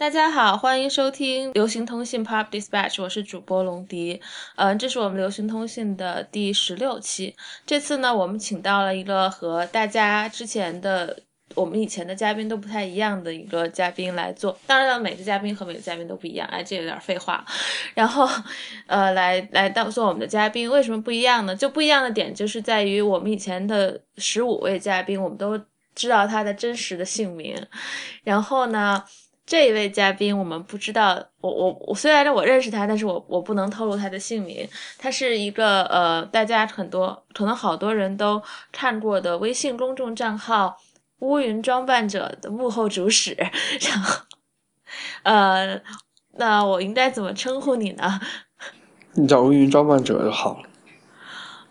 大家好，欢迎收听流行通信 Pop Dispatch，我是主播龙迪。嗯，这是我们流行通信的第十六期。这次呢，我们请到了一个和大家之前的、我们以前的嘉宾都不太一样的一个嘉宾来做。当然了，每个嘉宾和每个嘉宾都不一样，哎，这有点废话。然后，呃，来来当做我们的嘉宾，为什么不一样呢？就不一样的点就是在于我们以前的十五位嘉宾，我们都知道他的真实的姓名。然后呢？这一位嘉宾，我们不知道，我我我虽然我认识他，但是我我不能透露他的姓名。他是一个呃，大家很多可能好多人都看过的微信公众账号“乌云装扮者”的幕后主使。然后，呃，那我应该怎么称呼你呢？你叫乌云装扮者就好了。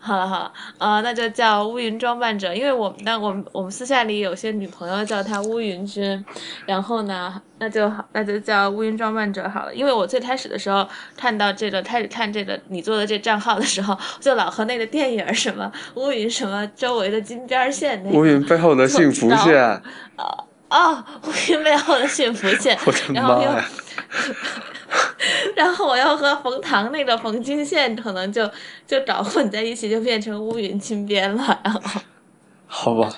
好了好了，呃，那就叫乌云装扮者，因为我们那我们我们私下里有些女朋友叫他乌云君，然后呢，那就好，那就叫乌云装扮者好了。因为我最开始的时候看到这个，开始看这个你做的这账号的时候，就老和那个电影什么乌云什么周围的金边线那乌云背后的幸福线，啊 哦，乌云背后的幸福线，我的妈呀！然后我要和冯唐那个冯金线可能就就搞混在一起，就变成乌云金边了。然后，好吧，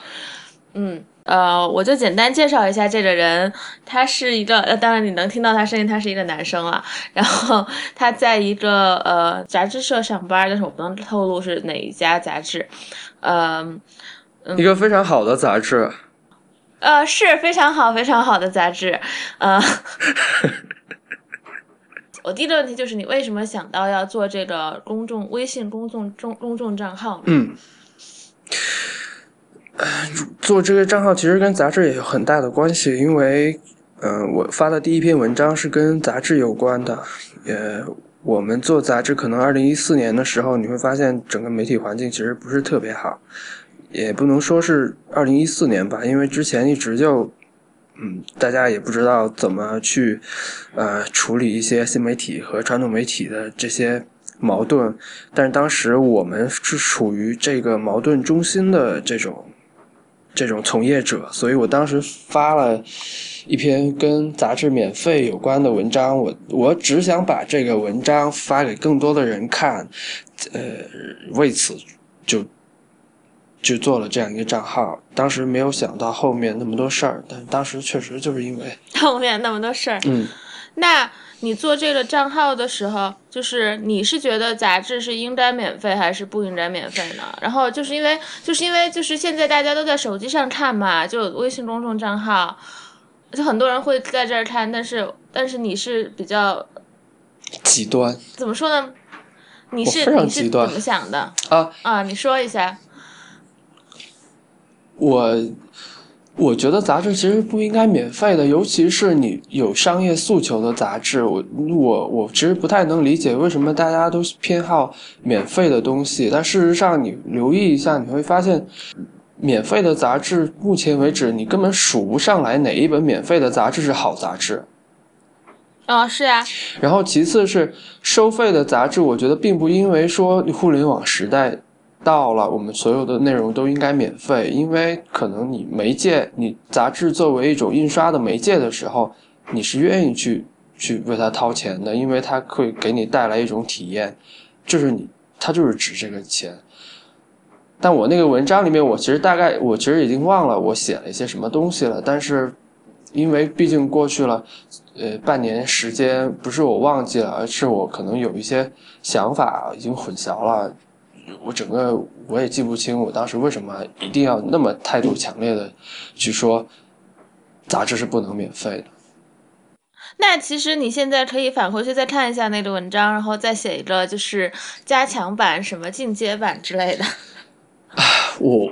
嗯呃，我就简单介绍一下这个人，他是一个呃，当然你能听到他声音，他是一个男生了。然后他在一个呃杂志社上班，但是我不能透露是哪一家杂志。呃，一个非常好的杂志。呃，是非常好非常好的杂志。呃。我第一个问题就是你为什么想到要做这个公众微信公众中公众账号？嗯，做这个账号其实跟杂志也有很大的关系，因为嗯，我发的第一篇文章是跟杂志有关的。也我们做杂志，可能二零一四年的时候，你会发现整个媒体环境其实不是特别好，也不能说是二零一四年吧，因为之前一直就。嗯，大家也不知道怎么去，呃，处理一些新媒体和传统媒体的这些矛盾。但是当时我们是处于这个矛盾中心的这种这种从业者，所以我当时发了一篇跟杂志免费有关的文章。我我只想把这个文章发给更多的人看，呃，为此就。就做了这样一个账号，当时没有想到后面那么多事儿，但当时确实就是因为 后面那么多事儿。嗯，那你做这个账号的时候，就是你是觉得杂志是应该免费还是不应该免费呢？然后就是因为就是因为就是现在大家都在手机上看嘛，就微信公众账号，就很多人会在这儿看，但是但是你是比较极端，怎么说呢？你是你是怎么想的啊啊？你说一下。我我觉得杂志其实不应该免费的，尤其是你有商业诉求的杂志。我我我其实不太能理解为什么大家都偏好免费的东西。但事实上，你留意一下，你会发现，免费的杂志目前为止，你根本数不上来哪一本免费的杂志是好杂志。哦，是啊。然后其次是收费的杂志，我觉得并不因为说互联网时代。到了，我们所有的内容都应该免费，因为可能你媒介，你杂志作为一种印刷的媒介的时候，你是愿意去去为它掏钱的，因为它会给你带来一种体验，就是你，它就是值这个钱。但我那个文章里面，我其实大概，我其实已经忘了我写了一些什么东西了，但是因为毕竟过去了，呃，半年时间，不是我忘记了，而是我可能有一些想法已经混淆了。我整个我也记不清，我当时为什么一定要那么态度强烈的去说杂志是不能免费的。那其实你现在可以返回去再看一下那个文章，然后再写一个就是加强版、什么进阶版之类的。我，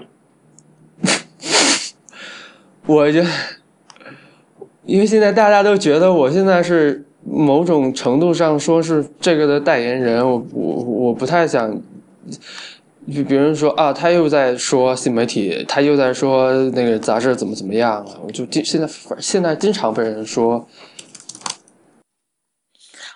我就因为现在大家都觉得我现在是某种程度上说是这个的代言人，我我我不太想。就别人说啊，他又在说新媒体，他又在说那个杂志怎么怎么样了。我就经现在现在经常被人说。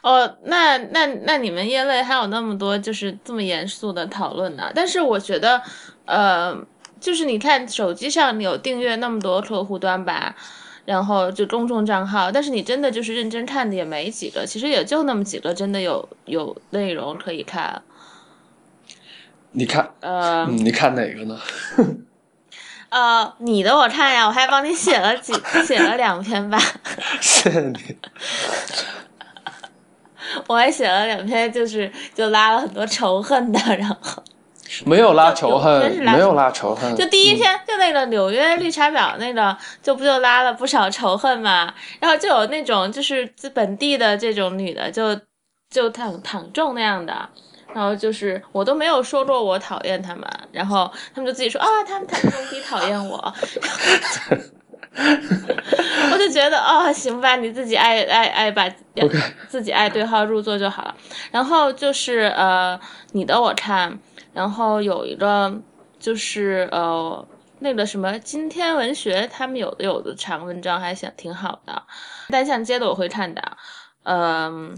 哦，那那那你们业内还有那么多就是这么严肃的讨论呢？但是我觉得，呃，就是你看手机上你有订阅那么多客户端吧，然后就公众账号，但是你真的就是认真看的也没几个，其实也就那么几个真的有有内容可以看。你看，呃嗯，你看哪个呢？呃，你的我看呀，我还帮你写了几 写了两篇吧，谢谢你。我还写了两篇，就是就拉了很多仇恨的，然后没有拉仇恨，没有拉仇恨。就第一篇、就那个纽约绿茶婊那个，就不就拉了不少仇恨嘛，然后就有那种就是自本地的这种女的就就躺躺中那样的。然后就是我都没有说过我讨厌他们，然后他们就自己说啊，他们他们总体讨厌我，我就觉得哦，行吧，你自己爱爱爱把 OK 自己爱对号入座就好了。然后就是呃，你的我看，然后有一个就是呃那个什么今天文学，他们有的有的长文章还想挺好的，单向街的我会看的，嗯、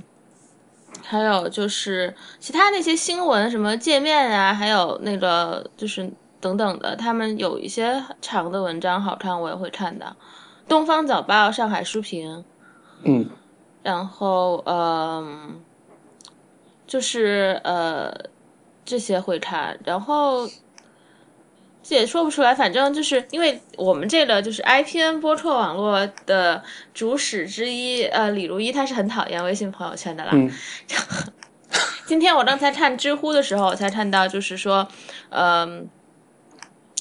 还有就是其他那些新闻，什么界面啊，还有那个就是等等的，他们有一些长的文章好看，我也会看的。东方早报、上海书评，嗯，然后嗯、就是呃这些会看，然后这也说不出来，反正就是因为我们这个就是 IPN 播客网络的主使之一，呃，李如一他是很讨厌微信朋友圈的啦。嗯 今天我刚才看知乎的时候，我才看到，就是说，嗯、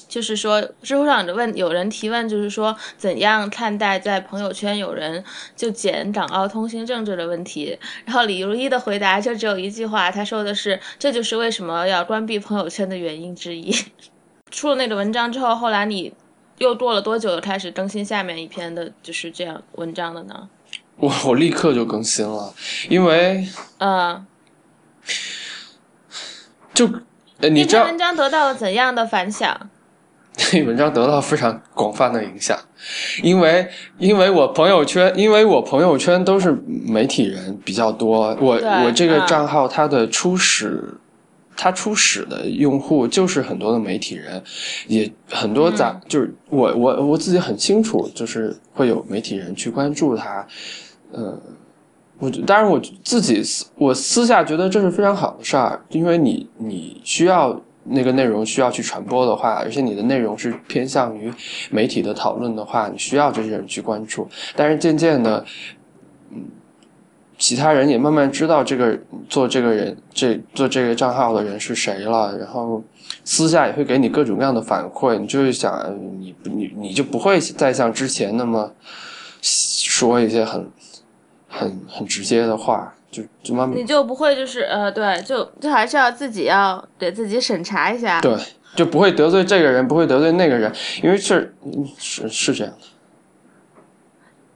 就是说，知乎上有问有人提问，就是说怎样看待在朋友圈有人就剪港澳通行证这个问题。然后李如一的回答就只有一句话，他说的是这就是为什么要关闭朋友圈的原因之一。出了那个文章之后，后来你又过了多久又开始更新下面一篇的就是这样文章的呢？我我立刻就更新了，因为嗯，就呃，你这知道篇文章得到了怎样的反响？这文章得到非常广泛的影响，因为因为我朋友圈，因为我朋友圈都是媒体人比较多，我我这个嗯账号它的初始。它初始的用户就是很多的媒体人，也很多杂，嗯就是我我我自己很清楚，就是会有媒体人去关注它，呃，我当然我自己私我私下觉得这是非常好的事儿，因为你你需要那个内容需要去传播的话，而且你的内容是偏向于媒体的讨论的话，你需要这些人去关注。但是渐渐的，嗯，其他人也慢慢知道这个做这个人这做这个账号的人是谁了，然后私下也会给你各种各样的反馈，你就会想，呃你你你就不会再像之前那么说一些很很很直接的话，就就慢慢你就不会就是呃，对，就就还是要自己要给自己审查一下。对，就不会得罪这个人，不会得罪那个人，因为是嗯是是这样的。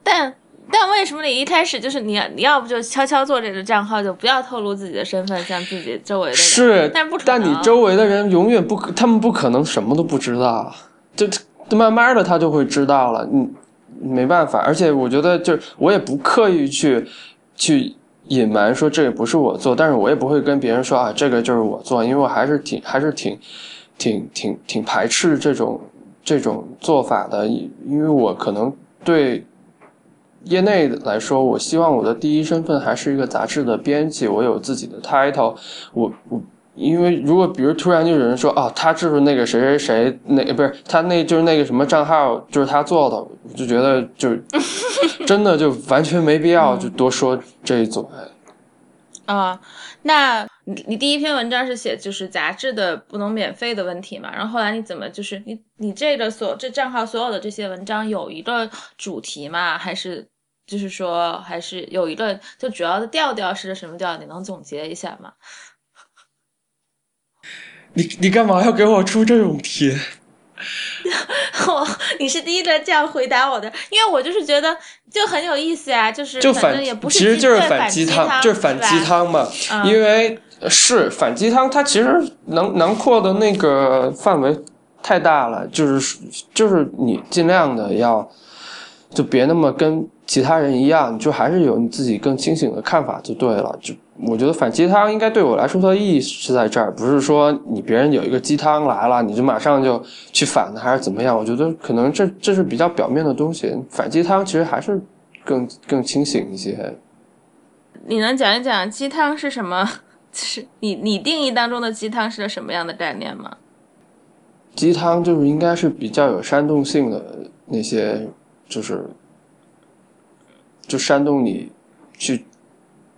但但为什么你一开始就是你你要不就悄悄做这个账号，就不要透露自己的身份，向自己周围的人？是，但不但你周围的人永远不可，他们不可能什么都不知道，就就慢慢的他就会知道了，嗯，没办法，而且我觉得就是我也不刻意去去隐瞒说这也不是我做，但是我也不会跟别人说啊这个就是我做，因为我还是挺还是挺挺挺挺排斥这种这种做法的，因因为我可能对。业内来说，我希望我的第一身份还是一个杂志的编辑，我有自己的 title，我我因为如果比如突然就有人说哦，他就是那个谁谁谁，那不是他那就是那个什么账号就是他做的，我就觉得就 真的就完全没必要就多说这一嘴。啊、那你你第一篇文章是写就是杂志的不能免费的问题嘛？然后后来你怎么就是你你这个所这账号所有的这些文章有一个主题吗？还是就是说还是有一个就主要的调调是什么调？你能总结一下吗？你你干嘛要给我出这种题？我你是第一个这样回答我的，因为我就是觉得就很有意思呀，就是就反正也不是其实就是反鸡汤，就是反鸡。汤嘛。嗯因为是反鸡汤，它其实囊囊括的那个范围太大了，就是就是你尽量的要就别那么跟其他人一样，就还是有你自己更清醒的看法就对了。就我觉得反鸡汤应该对我来说它的意义是在这儿，不是说你别人有一个鸡汤来了，你就马上就去反的，还是怎么样？我觉得可能这这是比较表面的东西，反鸡汤其实还是更更清醒一些。你能讲一讲鸡汤是什么？是你你定义当中的鸡汤是个什么样的概念吗？鸡汤就是应该是比较有煽动性的那些，就是就煽动你去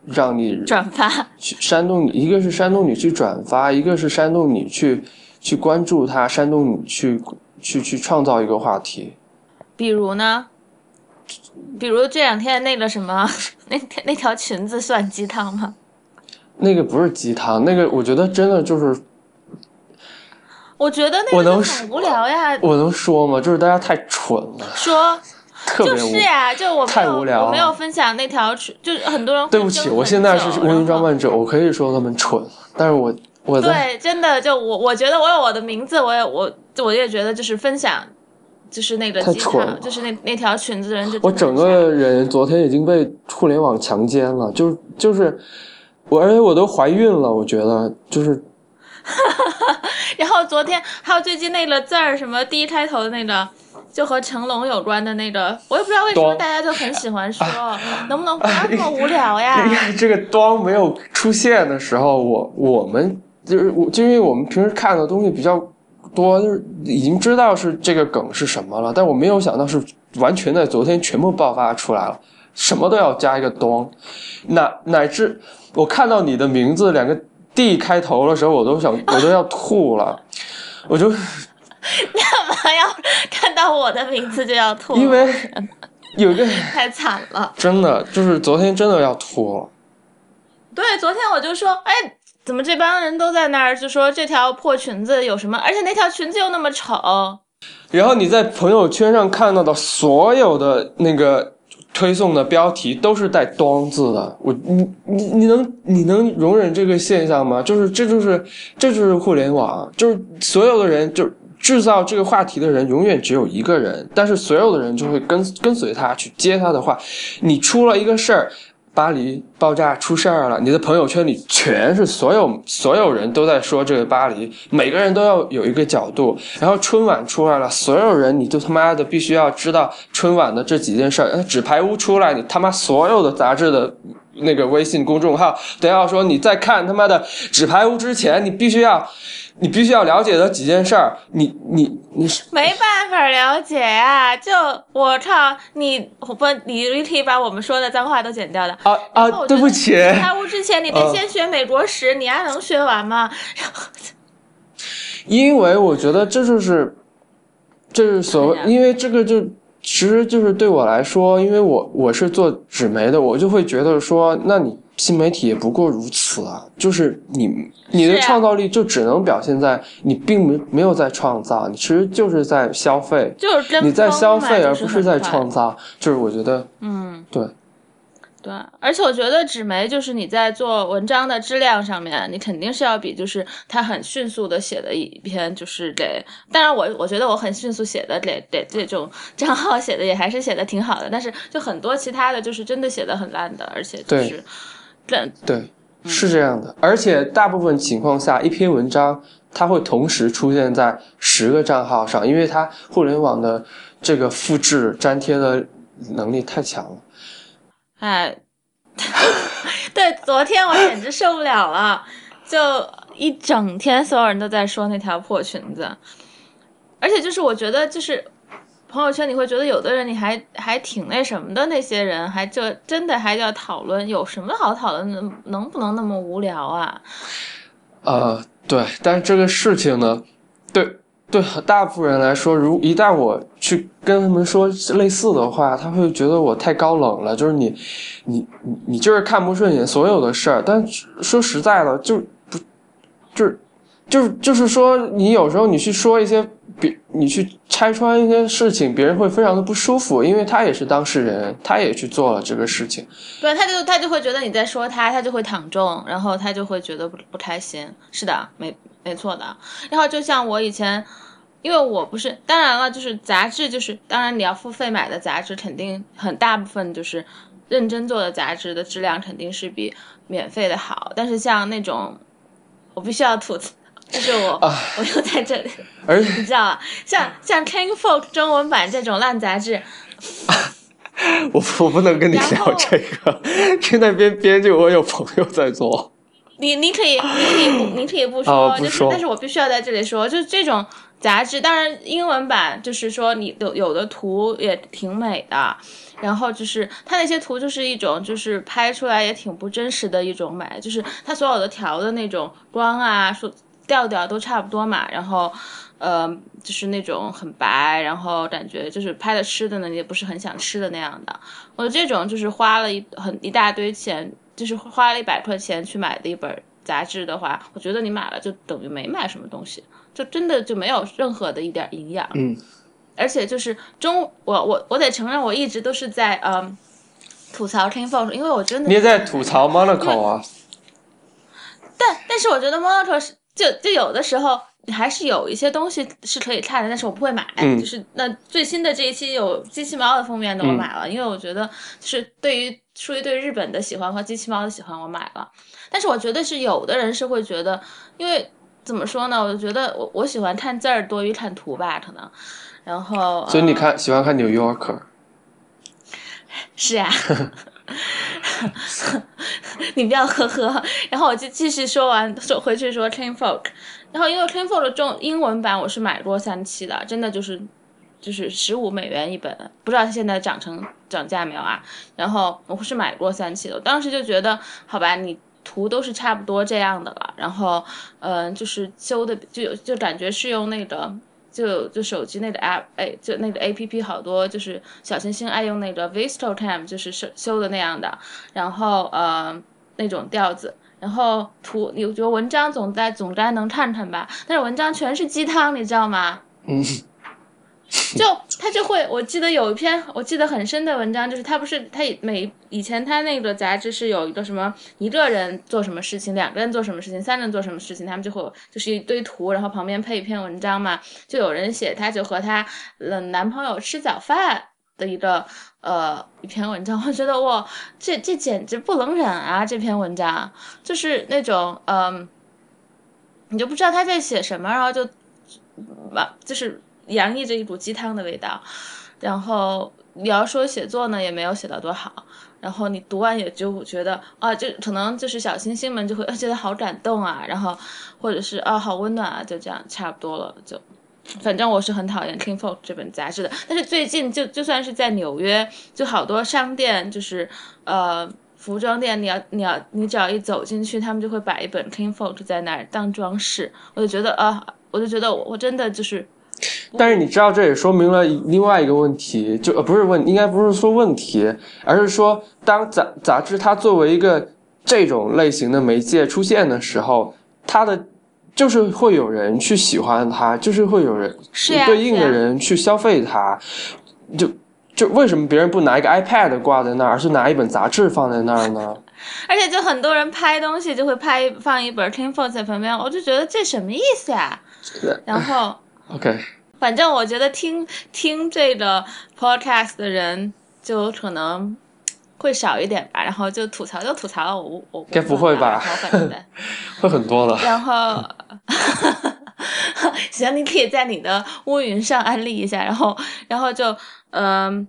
让你转发，去煽动你，一个是煽动你去转发，一个是煽动你去去关注它，煽动你去去去创造一个话题。比如呢？比如这两天那个什么，那那条裙子算鸡汤吗？那个不是鸡汤，那个我觉得真的就是，我觉得那个就很无聊呀。我能说吗？就是大家太蠢了，说就特别无是。呀，就我太无聊我没有分享那条裙，就是很多人会对不起，我现在是久乌云装扮者，我可以说他们蠢，但是我我对，真的就我我觉得我有我的名字，我也我我也觉得就是分享，就是那个鸡太蠢了，就是那那条裙子的人就我整个人昨天已经被互联网强奸了，就是就是我，而且我都怀孕了，我觉得就是 然后昨天还有最近那个字儿什么第一开头的那个。就和成龙有关的那个，我也不知道为什么大家就很喜欢说，能不能不要那么无聊呀？这个端没有出现的时候，我我们就是我，就因为我们平时看的东西比较多，就是已经知道是这个梗是什么了，但我没有想到是完全在昨天全部爆发出来了，什么都要加一个端，乃乃至我看到你的名字两个 D 开头的时候，我都想我都要吐了，我就 干嘛要看到我的名字就要吐？因为 有一个太惨了。真的就是昨天真的要吐了。对，昨天我就说，哎，怎么这帮人都在那儿就说这条破裙子有什么？而且那条裙子又那么丑。然后你在朋友圈上看到的所有的那个推送的标题都是带“端”字的，我你你你能你能容忍这个现象吗？就是这就是这就是互联网，就是所有的人就制造这个话题的人永远只有一个人，但是所有的人就会跟跟随他去接他的话。你出了一个事儿。巴黎爆炸出事儿了，你的朋友圈里全是所有所有人都在说这个巴黎，每个人都要有一个角度。然后春晚出来了，所有人你就他妈的必须要知道春晚的这几件事儿。纸牌屋出来，你他妈所有的杂志的那个微信公众号都要说你在看他妈的纸牌屋之前，你必须要你必须要了解的几件事儿。你你你是没办法了解啊、就我靠，你我不，你你可以把我们说的脏话都剪掉的。啊啊，对不起。开屋之前，你得呃先学美国史，你还能学完吗？因为我觉得这就是，这是所谓，因为这个就其实就是对我来说，因为我我是做纸媒的，我就会觉得说，那你新媒体也不过如此啊，就是你你的创造力就只能表现在你并没没有在创造，你其实就是在消费，就是跟你在消费而不是在创造，就是我觉得嗯，对。对，而且我觉得纸媒就是你在做文章的质量上面，你肯定是要比就是他很迅速的写的一篇，就是得，当然我我觉得我很迅速写的得得这种 账号写的也还是写的挺好的，但是就很多其他的就是真的写的很烂的，而且就是这对，是这样的。而且大部分情况下，一篇文章它会同时出现在十个账号上，因为它互联网的这个复制粘贴的能力太强了。哎，对，昨天我简直受不了了，就一整天所有人都在说那条破裙子，而且就是我觉得就是朋友圈你会觉得有的人你还还挺那什么的，那些人还就真的还要讨论，有什么好讨论的？能不能那么无聊啊？呃，对，但是这个事情呢，对对大部分人来说，如一旦我去跟他们说类似的话，他会觉得我太高冷了，就是你，你你你就是看不顺眼所有的事儿。但说实在的，就不就是就是就是说，你有时候你去说一些别，你去拆穿一些事情，别人会非常的不舒服，因为他也是当事人，他也去做了这个事情。对，他就他就会觉得你在说他，他就会躺中，然后他就会觉得不不开心。是的，没没错的。然后就像我以前，因为我不是，当然了，就是杂志，就是当然你要付费买的杂志，肯定很大部分就是认真做的杂志的质量肯定是比免费的好。但是像那种，我必须要吐槽，就是我、啊。我又在这里，而 你知道吧？像像 King Folk 中文版这种烂杂志，我我不能跟你聊这个，去那边编辑我有朋友在做。你你可以你可以不你可以不说，就是但是我必须要在这里说，就是这种杂志，当然英文版就是说你有有的图也挺美的，然后就是它那些图就是一种就是拍出来也挺不真实的一种美，就是它所有的调的那种光啊、说调调都差不多嘛，然后。呃，就是那种很白，然后感觉就是拍的吃的呢，也不是很想吃的那样的。我这种就是花了一很一大堆钱，就是花了一百块钱去买的一本杂志的话，我觉得你买了就等于没买什么东西，就真的就没有任何的一点营养。嗯，而且就是中，我我我得承认，我一直都是在嗯吐槽 King Folk，因为我真的你也在吐槽 Monaco 啊？但但是我觉得 Monaco 是就就有的时候还是有一些东西是可以看的，但是我不会买。嗯就是那最新的这一期有机器猫的封面的我买了，因为我觉得就是对于出于对日本的喜欢和机器猫的喜欢，我买了。但是我觉得是有的人是会觉得，因为怎么说呢？我就觉得我我喜欢看字儿多于看图吧，可能。然后，所以你呃看喜欢看 New Yorker，是呀，你不要呵呵。然后我就继续说完，说回去说 Clean Folk。然后因为 Clean Folk 的中英文版我是买过三期的，真的就是就是十五美元一本，不知道它现在涨成涨价没有啊？然后我是买过三期的，我当时就觉得好吧，你。图都是差不多这样的了，然后，嗯、就是修的就就感觉是用那个就就手机那个 app，哎，就那个 A P P 好多就是小星星爱用那个 VistoTime，就是修修的那样的，然后呃那种调子，然后图你觉得文章总在总该能看看吧，但是文章全是鸡汤，你知道吗？嗯，就他就会，我记得有一篇我记得很深的文章，就是他不是他以每以前他那个杂志是有一个什么一个人做什么事情，两个人做什么事情，三个人做什么事情，他们就会就是一堆图，然后旁边配一篇文章嘛，就有人写他就和他呃男朋友吃早饭的一个呃一篇文章，我觉得哇，这 这简直不能忍啊！这篇文章就是那种嗯、你就不知道他在写什么，然后就把就是洋溢着一股鸡汤的味道。然后你要说写作呢，也没有写到多好。然后你读完也就觉得啊，就可能就是小星星们就会、觉得好感动啊，然后或者是啊好温暖啊，就这样差不多了。就反正我是很讨厌《King Folk》这本杂志的。但是最近就就算是在纽约，就好多商店就是呃服装店，你要你要你只要一走进去，他们就会摆一本《King Folk》在那儿当装饰。我就觉得啊，我就觉得我我真的就是。但是你知道，这也说明了另外一个问题，就呃不是问，应该不是说问题，而是说，当杂杂志它作为一个这种类型的媒介出现的时候，它的就是会有人去喜欢它，就是会有人是呀对应的人去消费它，就就为什么别人不拿一个 iPad 挂在那儿，而是拿一本杂志放在那儿呢？而且就很多人拍东西就会拍放一本 King Folk 在旁边，我就觉得这什么意思呀？然后 OK，反正我觉得听听这个 podcast 的人就可能会少一点吧，然后就吐槽就吐槽，了我我该不会吧 会很多的。然后。行，你可以在你的乌云上安利一下，然后，然后就，嗯、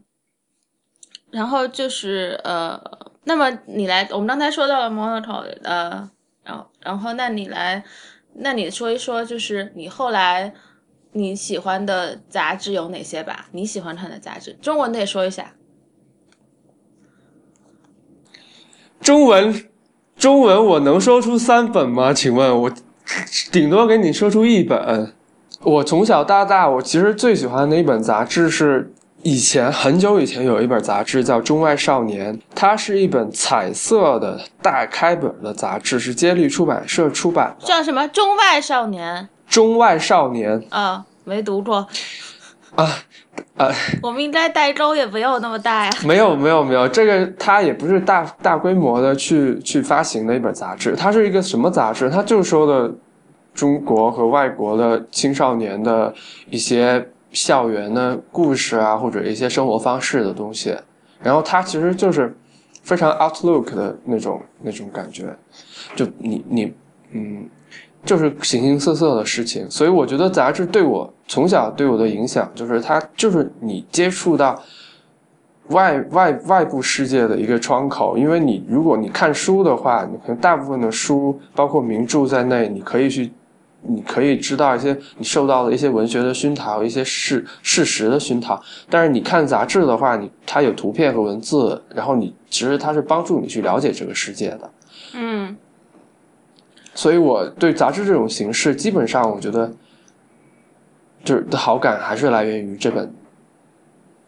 然后就是呃，那么你来，我们刚才说到了 Monaco，呃，然后，然后那你来，那你说一说，就是你后来你喜欢的杂志有哪些吧？你喜欢看的杂志，中文的也说一下。中文，中文我能说出三本吗？请问我顶多给你说出一本。我从小到大，我其实最喜欢的一本杂志是以前很久以前有一本杂志叫《中外少年》，它是一本彩色的大开本的杂志，是接力出版社出版的。叫什么？中外少年中外少年啊、没读过。啊啊，我们应该代沟也没有那么大呀。没有没有没有，这个它也不是大大规模的去去发行的一本杂志，它是一个什么杂志？它就是说的中国和外国的青少年的一些校园的故事啊，或者一些生活方式的东西。然后它其实就是非常 outlook 的那种那种感觉，就你你嗯，就是形形色色的事情。所以我觉得杂志对我从小对我的影响，就是它就是你接触到。外外外部世界的一个窗口，因为你如果你看书的话，你可能大部分的书，包括名著在内，你可以去，你可以知道一些你受到的一些文学的熏陶，一些事事实的熏陶。但是你看杂志的话，你它有图片和文字，然后你其实它是帮助你去了解这个世界的。嗯，所以我对杂志这种形式，基本上我觉得就是的好感还是来源于这本。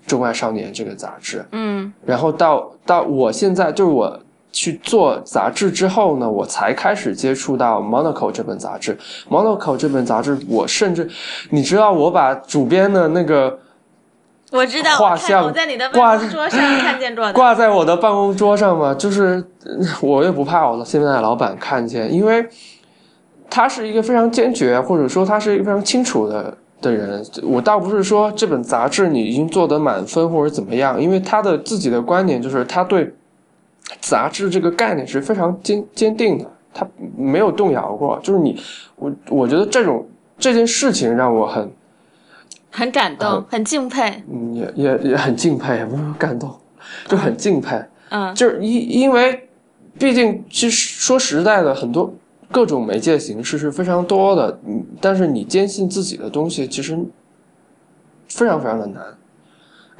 《中外少年》这个杂志，嗯，然后到到我现在就是我去做杂志之后呢，我才开始接触到《Monaco》这本杂志。《Monaco》这本杂志，我甚至你知道，我把主编的那个我知道画像我在你的办公桌上 看见过，挂在我的办公桌上嘛，就是我也不怕我的现在的老板看见，因为他是一个非常坚决，或者说他是一个非常清楚的。的人，我倒不是说这本杂志你已经做得满分或者怎么样，因为他的自己的观点就是他对杂志这个概念是非常坚坚定的，他没有动摇过。就是你，我我觉得这种这件事情让我很很感动，很敬佩，嗯，也也也很敬佩，也不是感动，就很敬佩。嗯，就是因因为毕竟其实说实在的，很多。各种媒介形式是非常多的，嗯，但是你坚信自己的东西其实非常非常的难，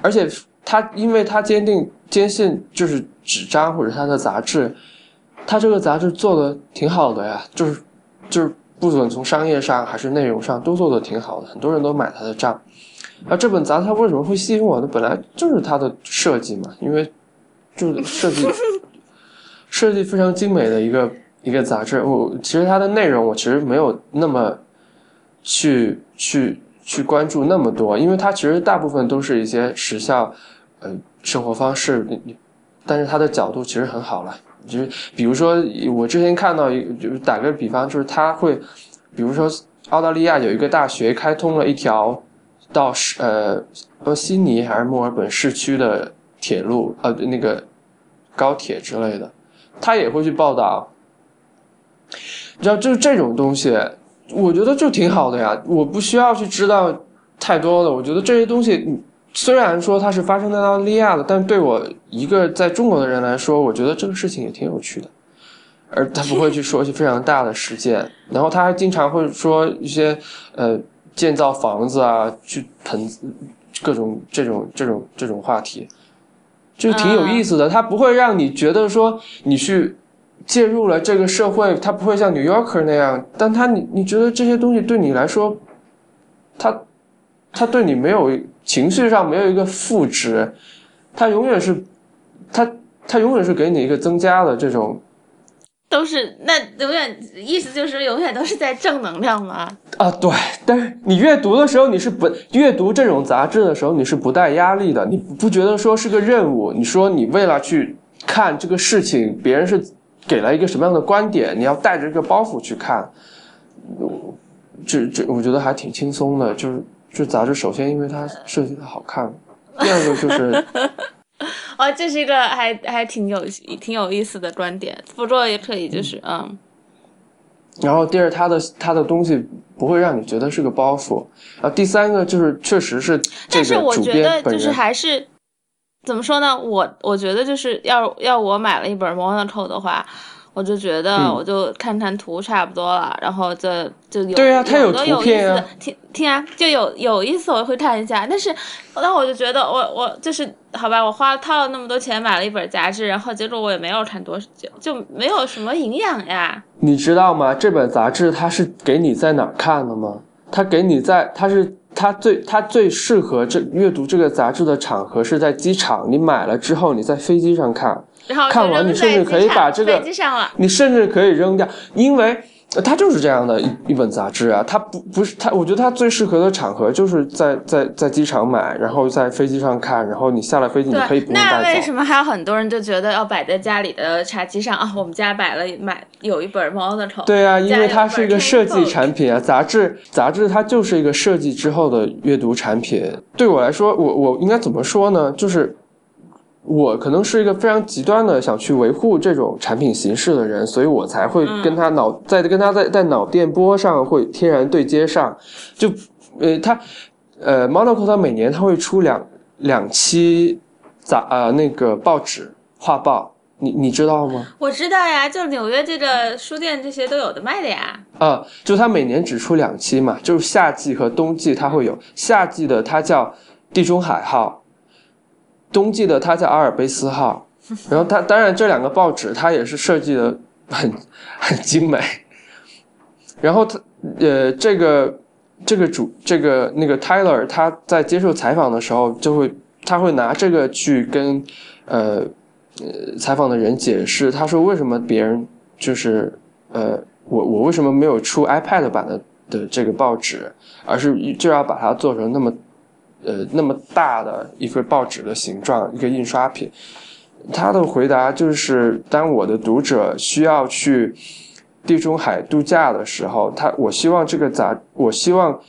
而且他因为他坚定坚信就是纸张或者他的杂志，他这个杂志做的挺好的呀，就是就是不管从商业上还是内容上都做的挺好的，很多人都买他的账。那这本杂志为什么会吸引我呢？本来就是它的设计嘛，因为就是设计 设计非常精美的一个。一个杂志，我其实它的内容我其实没有那么去去去关注那么多，因为它其实大部分都是一些时效，呃，生活方式，但是它的角度其实很好了。就是比如说，我之前看到一，就是打个比方，就是他会，比如说澳大利亚有一个大学开通了一条到呃，呃悉尼还是墨尔本市区的铁路，呃，那个高铁之类的，他也会去报道。你知道，就是这种东西，我觉得就挺好的呀。我不需要去知道太多的。我觉得这些东西，虽然说它是发生在澳大利亚的，但对我一个在中国的人来说，我觉得这个事情也挺有趣的。而他不会去说一些非常大的事件，然后他还经常会说一些呃建造房子啊，去盆各种这种这种这种话题，就挺有意思的。他不会让你觉得说你去。介入了这个社会，他不会像 New Yorker 那样，但他你你觉得这些东西对你来说，他他对你没有情绪上没有一个负值，它永远是它它永远是给你一个增加的这种，都是那永远意思就是永远都是在正能量吗？啊，对，但是你阅读的时候你是不阅读这种杂志的时候你是不带压力的，你不觉得说是个任务？你说你为了去看这个事情，别人是。给了一个什么样的观点？你要带着这个包袱去看，这这我觉得还挺轻松的。就是这杂志，首先因为它设计的好看，第二个就是，哦，这是一个还还挺有挺有意思的观点。辅助也可以，就是嗯。然后第二，它的它的东西不会让你觉得是个包袱。然后第三个就是，确实是但是我觉得就是还是。怎么说呢？我我觉得就是要要我买了一本《Monaco》的话，我就觉得我就看看图差不多了，然后就就有对啊，它有图片啊，听听啊，就有有意思，我会看一下。但是那我就觉得我我就是好吧，我花掏了那么多钱买了一本杂志，然后结果我也没有看多久，就没有什么营养呀。你知道吗？这本杂志它是给你在哪儿看的吗？它给你在它是。它最它最适合这阅读这个杂志的场合是在机场，你买了之后你在飞机上看，看完你甚至可以把这个，你甚至可以扔掉，因为它就是这样的一一本杂志啊，它不不是它，我觉得它最适合的场合就是在在在机场买，然后在飞机上看，然后你下了飞机你可以不用那为。什么还有很多人就觉得要摆在家里的茶几上啊？我们家摆了买有一本 Monitor，对啊，因为它是一个设计。产品啊，杂志杂志它就是一个设计之后的阅读产品。对我来说，我我应该怎么说呢？就是我可能是一个非常极端的想去维护这种产品形式的人，所以我才会跟他脑、在跟他在在脑电波上会天然对接上。就呃，他呃，Monaco 它每年他会出两两期杂呃那个报纸画报，你你知道吗？我知道呀，就纽约这个书店这些都有的卖的呀。啊，就它每年只出两期嘛，就是夏季和冬季它会有。夏季的它叫地中海号，冬季的他在阿尔卑斯号。然后他当然这两个报纸他也是设计的很很精美。然后他呃这个这个主这个那个 Tyler 他在接受采访的时候就会他会拿这个去跟呃呃采访的人解释，他说为什么别人就是呃我我为什么没有出 iPad 版的的这个报纸，而是就要把它做成那么呃那么大的一个报纸的形状，一个印刷品。他的回答就是：当我的读者需要去地中海度假的时候，他我希望这个杂，我希望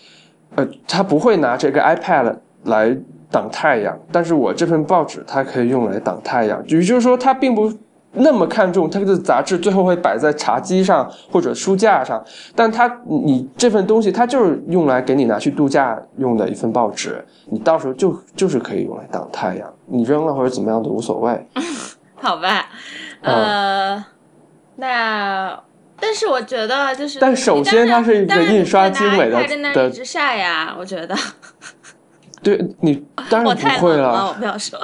呃他不会拿这个 iPad 来挡太阳，但是我这份报纸它可以用来挡太阳，也就是说，他并不那么看重他的杂志最后会摆在茶几上或者书架上，但他你这份东西它就是用来给你拿去度假用的一份报纸，你到时候就就是可以用来挡太阳，你扔了或者怎么样都无所谓。好吧，嗯呃，那但是我觉得就是，但首先它是一个印刷精美的你不会拿 iPad 在一直晒呀，我觉得 对你 当然不会冷了，了，我不要说，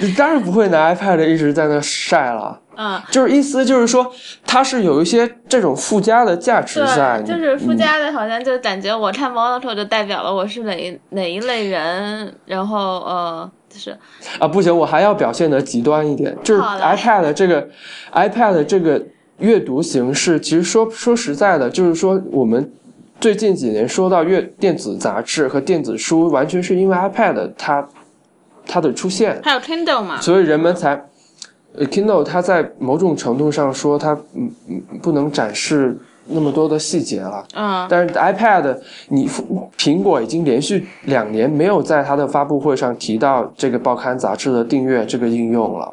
你当然不会拿 iPad 一直在那晒了。嗯。就是意思就是说，它是有一些这种附加的价值在，就是附嗯加的，好像就感觉我看 monitor 就代表了我是哪一哪一类人，然后呃，就是啊，不行，我还要表现的极端一点，就是 iPad 这个 iPad 这个阅读形式，其实说说实在的，就是说我们最近几年说到阅电子杂志和电子书，完全是因为 iPad 它它的出现，还有 Kindle 嘛，所以人们才。呃，Kindle 它在某种程度上说它嗯嗯不能展示那么多的细节了，啊，但是 iPad，你苹果已经连续两年没有在它的发布会上提到这个报刊杂志的订阅这个应用了。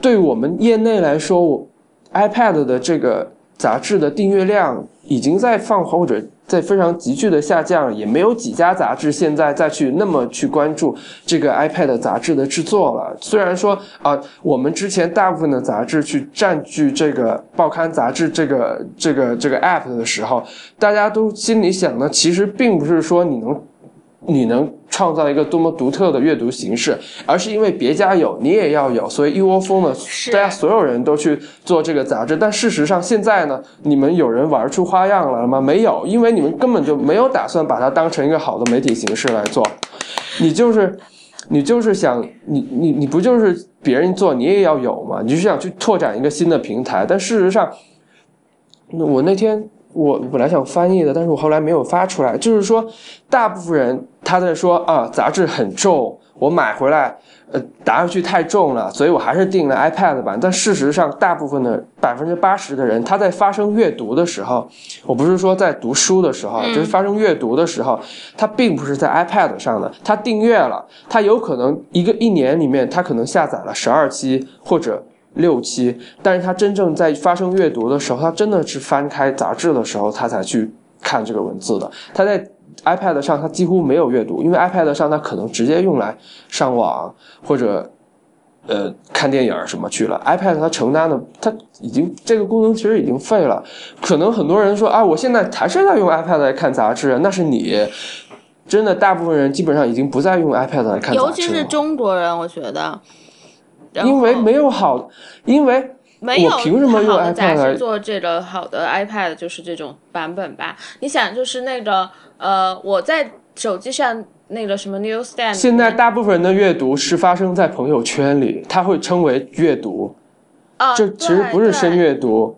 对我们业内来说，我 iPad 的这个杂志的订阅量已经在放缓或者在非常急剧的下降，也没有几家杂志现在再去那么去关注这个 iPad 杂志的制作了。虽然说啊、我们之前大部分的杂志去占据这个报刊杂志这个这个这个 App 的时候，大家都心里想呢，其实并不是说你能你能创造一个多么独特的阅读形式，而是因为别家有，你也要有，所以一窝蜂的，大家所有人都去做这个杂志。但事实上，现在呢，你们有人玩出花样来了吗？没有，因为你们根本就没有打算把它当成一个好的媒体形式来做，你就是。你就是想你你你不就是别人做你也要有嘛？你就是想去拓展一个新的平台，但事实上，我那天我本来想翻译的，但是我后来没有发出来。就是说，大部分人他在说啊，杂志很重，我买回来呃打上去太重了，所以我还是订了 iPad 版。但事实上，大部分的百分之八十的人，他在发生阅读的时候，我不是说在读书的时候，就是发生阅读的时候，他并不是在 iPad 上的，他订阅了，他有可能一个一年里面，他可能下载了十二期或者。六期，但是他真正在发生阅读的时候，他真的是翻开杂志的时候，他才去看这个文字的。他在 iPad 上，他几乎没有阅读，因为 iPad 上他可能直接用来上网或者呃看电影什么去了。iPad 它承担的，它已经这个功能其实已经废了。可能很多人说啊，我现在还是在用 iPad 来看杂志，那是你。真的，大部分人基本上已经不再用 iPad 来看杂志，尤其是中国人，我觉得，因为没有好，因为没有我凭什么用 iPad 来做这个好的 iPad 就是这种版本吧？你想，就是那个呃，我在手机上那个什么 Newsstand，现在大部分人的阅读是发生在朋友圈里，它会称为阅读，啊，这其实不是深阅读。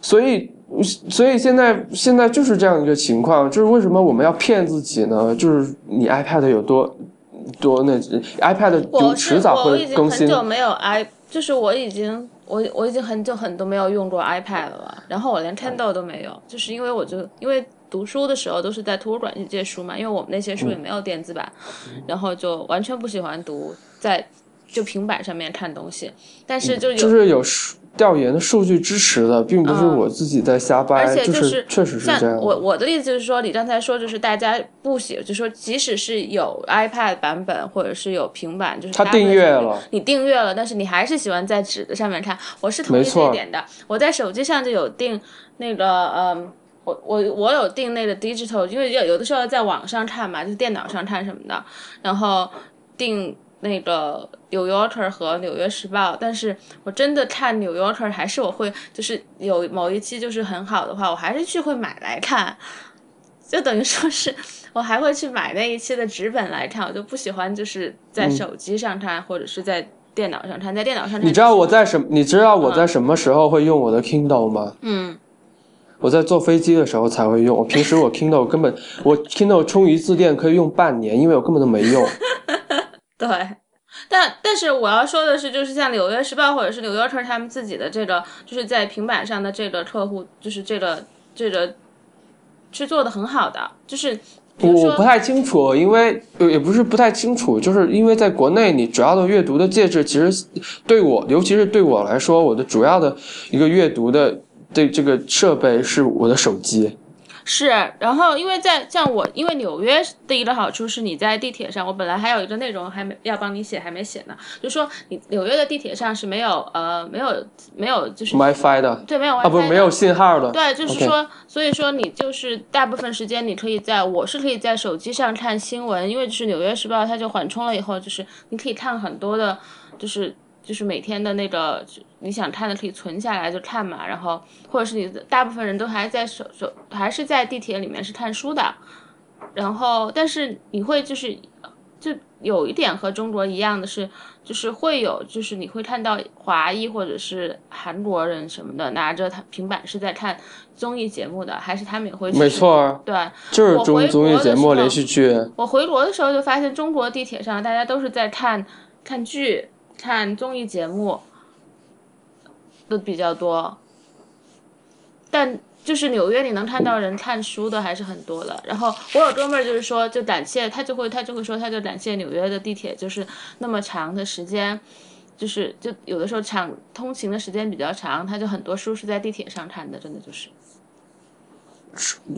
所以，所以现在现在就是这样一个情况，就是为什么我们要骗自己呢？就是你 iPad 有多多那 iPad 就迟早会更新。我已经很久没有 i，就是我已经我我已经很久很多没有用过 iPad 了，然后我连 Kindle 都没有，就是因为我就因为读书的时候都是在图书馆去借书嘛，因为我们那些书也没有电子版，然后就完全不喜欢读在就平板上面看东西，但是就有就是有调研的数据支持的，并不是我自己在瞎掰，而且就是确实是这样。我我的意思就是说，你刚才说就是大家不喜，就说即使是有 iPad 版本或者是有平板，就是他订阅了，你订阅了，但是你还是喜欢在纸的上面看。我是同意这一点的。我在手机上就有订那个，嗯，我我我有订那个 digital，因为有有的时候在网上看嘛，就是电脑上看什么的，然后订。那个《纽约客》和《纽约时报》，但是我真的看《纽约客》，还是我会就是有某一期就是很好的话，我还是去会买来看，就等于说是我还会去买那一期的纸本来看，我就不喜欢就是在手机上看或者是在电脑上看，在电脑上看。你知道我在什？你知道我在什么时候会用我的 Kindle 吗？嗯，我在坐飞机的时候才会用。我平时我 Kindle 根本我 Kindle 充一次电可以用半年，因为我根本都没用。对，但但是我要说的是，就是像《纽约时报》或者是《纽约客》他们自己的这个，就是在平板上的这个客户，就是这个这个是做的很好的。就是我不太清楚，因为也不是不太清楚，就是因为在国内，你主要的阅读的介质，其实对我，尤其是对我来说，我的主要的一个阅读的对这个设备是我的手机。是，然后因为在像我，因为纽约的一个好处是你在地铁上，我本来还有一个内容还没要帮你写，还没写呢，就说你纽约的地铁上是没有呃没有没有就是 WiFi 的，对，没有 WiFi，啊不没有信号的，对，就是说，所以说你就是大部分时间你可以在我是可以在手机上看新闻，因为就是纽约时报它就缓冲了以后，就是你可以看很多的，就是。就是每天的那个你想看的可以存下来就看嘛，然后或者是你大部分人都还在手手还是在地铁里面是看书的，然后但是你会就是就有一点和中国一样的是，就是会有就是你会看到华裔或者是韩国人什么的拿着他平板是在看综艺节目的，还是他们也会没错，对，就是综综艺节目连续剧。我回国的时候就发现中国地铁上大家都是在看看剧。看综艺节目都比较多，但就是纽约你能看到人看书的还是很多的。然后我有哥们儿就是说，就感谢他就会他就会说，他就感谢纽约的地铁，就是那么长的时间，就是就有的时候长通勤的时间比较长，他就很多书是在地铁上看的，真的就是。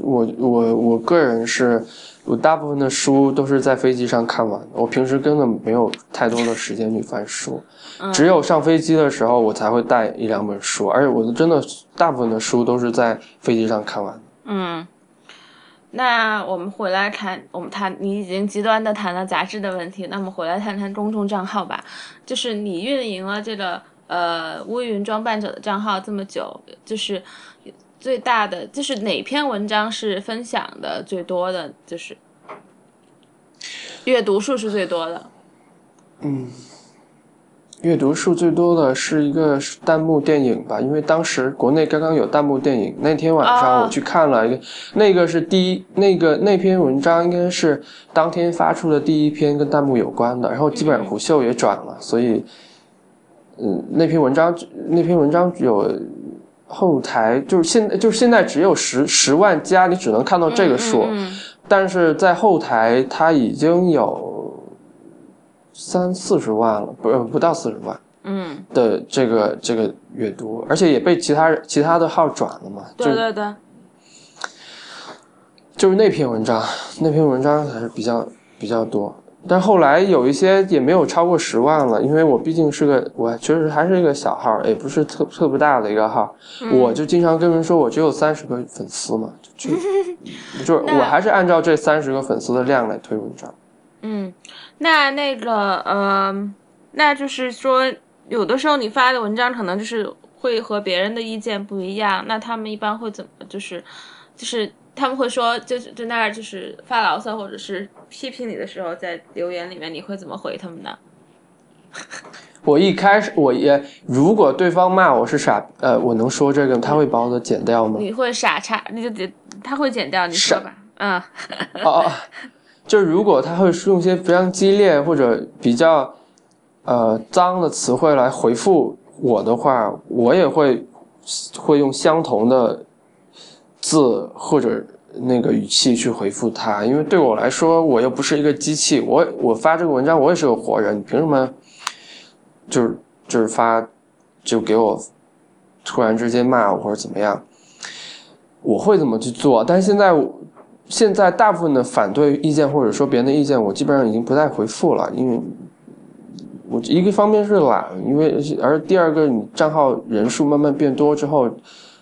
我我我个人是，我大部分的书都是在飞机上看完的。我平时根本没有太多的时间去翻书，只有上飞机的时候我才会带一两本书，而且我真的大部分的书都是在飞机上看完。嗯，那我们回来看，我们谈你已经极端的谈了杂志的问题，那么回来谈谈公众账号吧。就是你运营了这个呃乌云装扮者的账号这么久，就是。最大的就是哪篇文章是分享的最多的，就是阅读数是最多的。嗯，阅读数最多的是一个弹幕电影吧，因为当时国内刚刚有弹幕电影，那天晚上我去看了一个，那个是第一，那个那篇文章应该是当天发出的第一篇跟弹幕有关的，然后基本上虎嗅也转了，所以，嗯，那篇文章那篇文章有。后台就是现就是现在只有十十万加，你只能看到这个数，但是在后台它已经有三四十万了，不不到四十万，嗯。的这个这个阅读，而且也被其他其他的号转了嘛，对对对，就是那篇文章，那篇文章还是比较比较多。但后来有一些也没有超过十万了，因为我毕竟是个，我确实还是一个小号，也不是特特别大的一个号，我就经常跟人说我只有三十个粉丝嘛，就 就是我还是按照这三十个粉丝的量来推文章。嗯，那那个呃，那就是说，有的时候你发的文章可能就是会和别人的意见不一样，那他们一般会怎么就是就是。他们会说，就是在那儿就是发牢骚或者是批评你的时候，在留言里面你会怎么回他们呢？我一开始我也，如果对方骂我是傻，呃，我能说这个，他会把我的剪掉吗？你会傻叉，你就得他会剪掉，你说吧。嗯。哦哦，就如果他会用一些非常激烈或者比较呃脏的词汇来回复我的话，我也会会用相同的字或者那个语气去回复他，因为对我来说，我又不是一个机器，我我发这个文章，我也是个活人，你凭什么？就是就是发，就给我突然之间骂我或者怎么样，我会怎么去做？但现在现在大部分的反对意见或者说别人的意见，我基本上已经不再回复了，因为我一个方面是懒，因为而第二个你账号人数慢慢变多之后，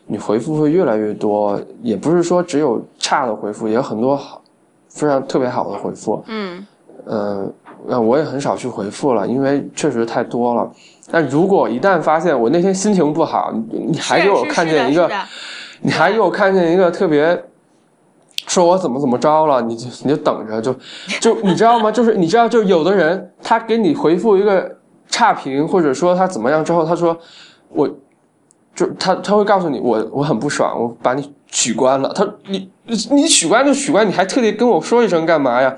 你回复会越来越多，也不是说只有差的回复，也有很多好非常特别好的回复。嗯，呃。那我也很少去回复了，因为确实太多了。但如果一旦发现我那天心情不好，你你还给我看见一个，你还给我看见一个特别说我怎么怎么着了，你就你就等着，就就你知道吗？就是你知道，就有的人他给你回复一个差评，或者说他怎么样之后，他说我就他他会告诉你我我很不爽，我把你取关了。他你你取关就取关，你还特地跟我说一声干嘛呀？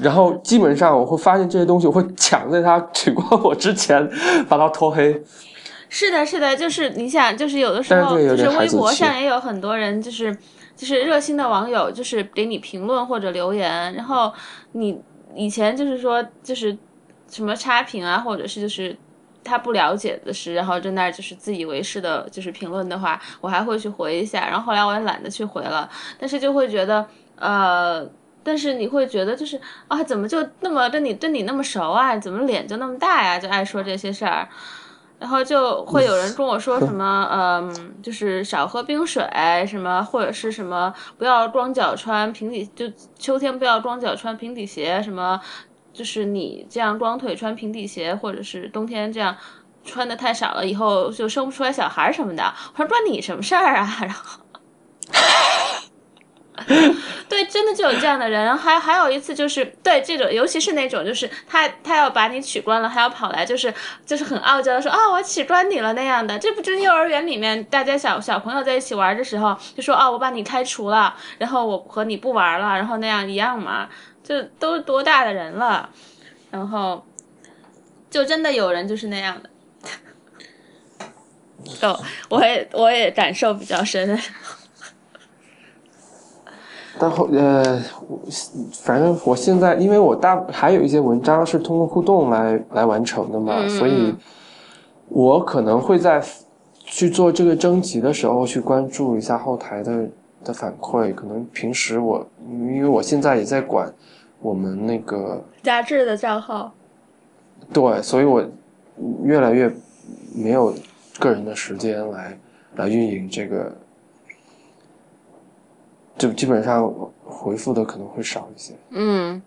然后基本上我会发现这些东西，我会抢在他取关我之前把他拖黑。是的，是的，就是你想，就是有的时候，就是微博上也有很多人，就是就是热心的网友，就是给你评论或者留言，然后你以前就是说就是什么差评啊，或者是就是他不了解的事，然后在那儿就是自以为是的，就是评论的话，我还会去回一下。然后后来我也懒得去回了，但是就会觉得呃。但是你会觉得就是啊，怎么就那么跟你跟你那么熟啊？怎么脸就那么大呀？就爱说这些事儿，然后就会有人跟我说什么，嗯，就是少喝冰水，什么或者是什么不要光脚穿平底，就秋天不要光脚穿平底鞋，什么就是你这样光腿穿平底鞋，或者是冬天这样穿的太少了，以后就生不出来小孩什么的。我说关你什么事儿啊？然后。对，真的就有这样的人。还还有一次，就是对这种，尤其是那种，就是他他要把你取关了，还要跑来，就是就是很傲娇的说啊，我取关你了那样的。这不就是幼儿园里面大家小小朋友在一起玩的时候，就说啊，我把你开除了，然后我和你不玩了，然后那样一样嘛。就都多大的人了，然后就真的有人就是那样的。哦，我也我也感受比较深。但后呃，反正我现在，因为我大还有一些文章是通过互动来来完成的嘛，所以，我可能会在去做这个征集的时候去关注一下后台的的反馈。可能平时我因为我现在也在管我们那个杂志的账号，对，所以我越来越没有个人的时间来来运营这个。就基本上回复的可能会少一些，嗯，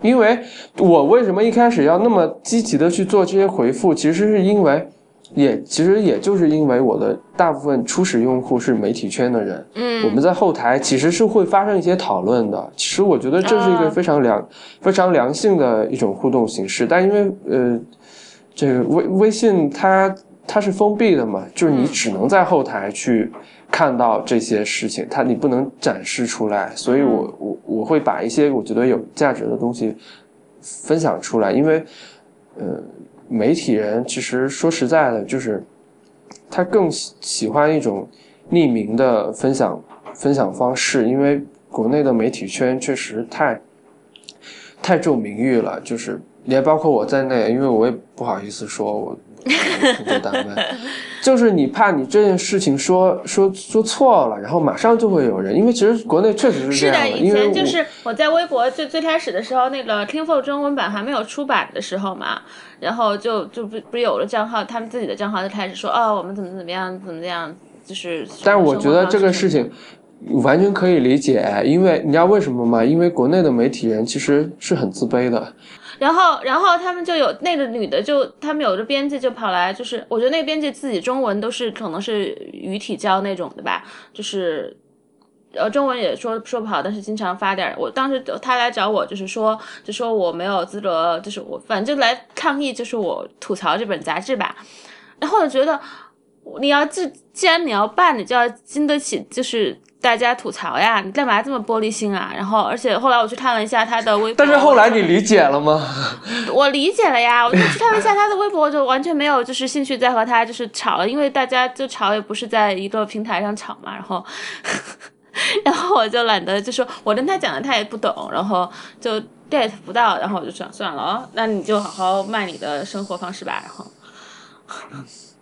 因为我为什么一开始要那么积极的去做这些回复，其实是因为，也其实也就是因为我的大部分初始用户是媒体圈的人，嗯，我们在后台其实是会发生一些讨论的，其实我觉得这是一个非常良非常良性的一种互动形式，但因为呃，这个微微信它它是封闭的嘛，就是你只能在后台去。看到这些事情，它你不能展示出来，所以我我我会把一些我觉得有价值的东西分享出来，因为，呃，媒体人其实说实在的，就是他更喜欢一种匿名的分享分享方式，因为国内的媒体圈确实太太重名誉了，就是连包括我在内，因为我也不好意思说我。单位，就是你怕你这件事情说说说错了，然后马上就会有人，因为其实国内确实是这样的。以前就是我在微博最最开始的时候，那个 Kingfo 中文版还没有出版的时候嘛，然后就就不不是有了账号，他们自己的账号就开始说哦，我们怎么怎么样，怎么样，就是。但是我觉得这个事情完全可以理解，因为你知道为什么吗？因为国内的媒体人其实是很自卑的。然后，然后他们就有那个女的，就他们有个编辑就跑来，就是我觉得那个编辑自己中文都是可能是语体教那种的吧，就是呃，中文也说说不好，但是经常发点。我当时他来找我，就是说，就说我没有资格，就是我反正就来抗议，就是我吐槽这本杂志吧。然后我觉得你要既既然你要办，你就要经得起就是大家吐槽呀，你干嘛这么玻璃心啊？然后而且后来我去看了一下他的微博，但是后来你理解了吗？我理解了呀，我就去看了一下他的微博，我就完全没有就是兴趣再和他就是吵了，因为大家就吵也不是在一个平台上吵嘛，然后。然后我就懒得，就说我跟他讲的他也不懂，然后就 get 不到，然后我就说算了哦，那你就好好卖你的生活方式吧。然后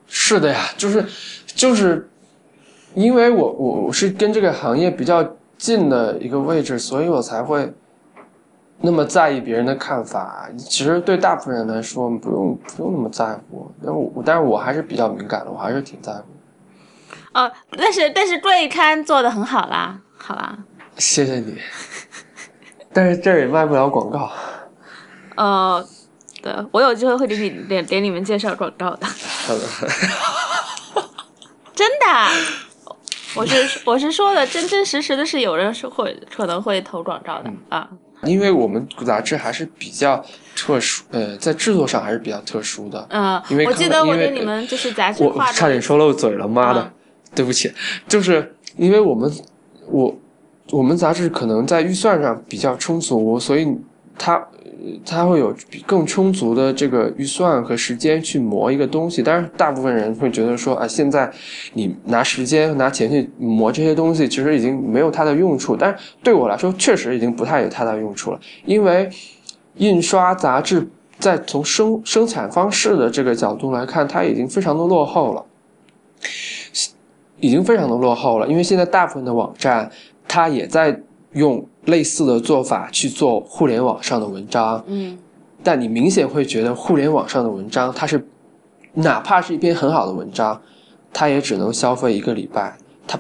是的呀，就是就是因为我我我是跟这个行业比较近的一个位置，所以我才会那么在意别人的看法。其实对大部分人来说，不用不用那么在乎。但我但是我还是比较敏感的，我还是挺在乎。哦，但是但是贵刊做的很好啦，好啦，谢谢你。但是这儿也卖不了广告。呃，对，我有机会会给你给给你们介绍广告的。好的。真的，我是我是说的真真实实的，是有人是会可能会投广告的啊。因为我们杂志还是比较特殊，呃，在制作上还是比较特殊的。嗯，因为我记得我给你们就是杂志我差点说漏嘴了，妈的。对不起，就是因为我们我我们杂志可能在预算上比较充足，所以它它会有更充足的这个预算和时间去磨一个东西。但是大部分人会觉得说啊，现在你拿时间拿钱去磨这些东西，其实已经没有它的用处。但是对我来说，确实已经不太有太大用处了，因为印刷杂志在从生生产方式的这个角度来看，它已经非常的落后了。已经非常的落后了，因为现在大部分的网站，它也在用类似的做法去做互联网上的文章。嗯，但你明显会觉得互联网上的文章，它是哪怕是一篇很好的文章，它也只能消费一个礼拜，它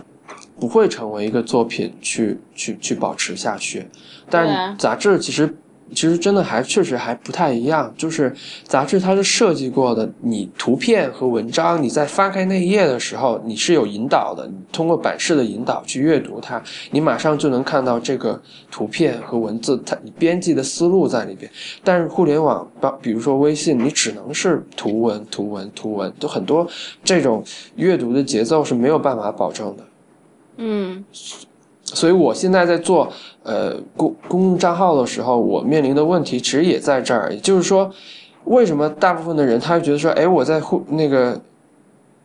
不会成为一个作品去去去保持下去。但杂志其实。其实真的还确实还不太一样，就是杂志它是设计过的，你图片和文章，你在翻开那一页的时候，你是有引导的，你通过版式的引导去阅读它，你马上就能看到这个图片和文字，它你编辑的思路在里边。但是互联网，比如说微信，你只能是图文、图文、图文，都很多这种阅读的节奏是没有办法保证的。嗯。所以，我现在在做呃公公众账号的时候，我面临的问题其实也在这儿。也就是说，为什么大部分的人他会觉得说，哎，我在互那个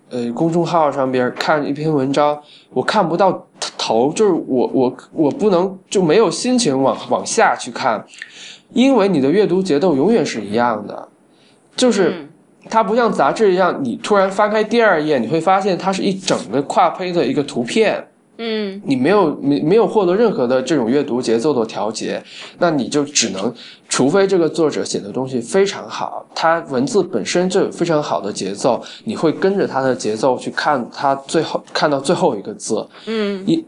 呃公众号上边看一篇文章，我看不到头，就是我我我不能就没有心情往往下去看，因为你的阅读节奏永远是一样的，就是它不像杂志一样，你突然翻开第二页，你会发现它是一整个跨胚的一个图片。嗯，你没有没没有获得任何的这种阅读节奏的调节，那你就只能，除非这个作者写的东西非常好，他文字本身就有非常好的节奏，你会跟着他的节奏去看他最后看到最后一个字，嗯，你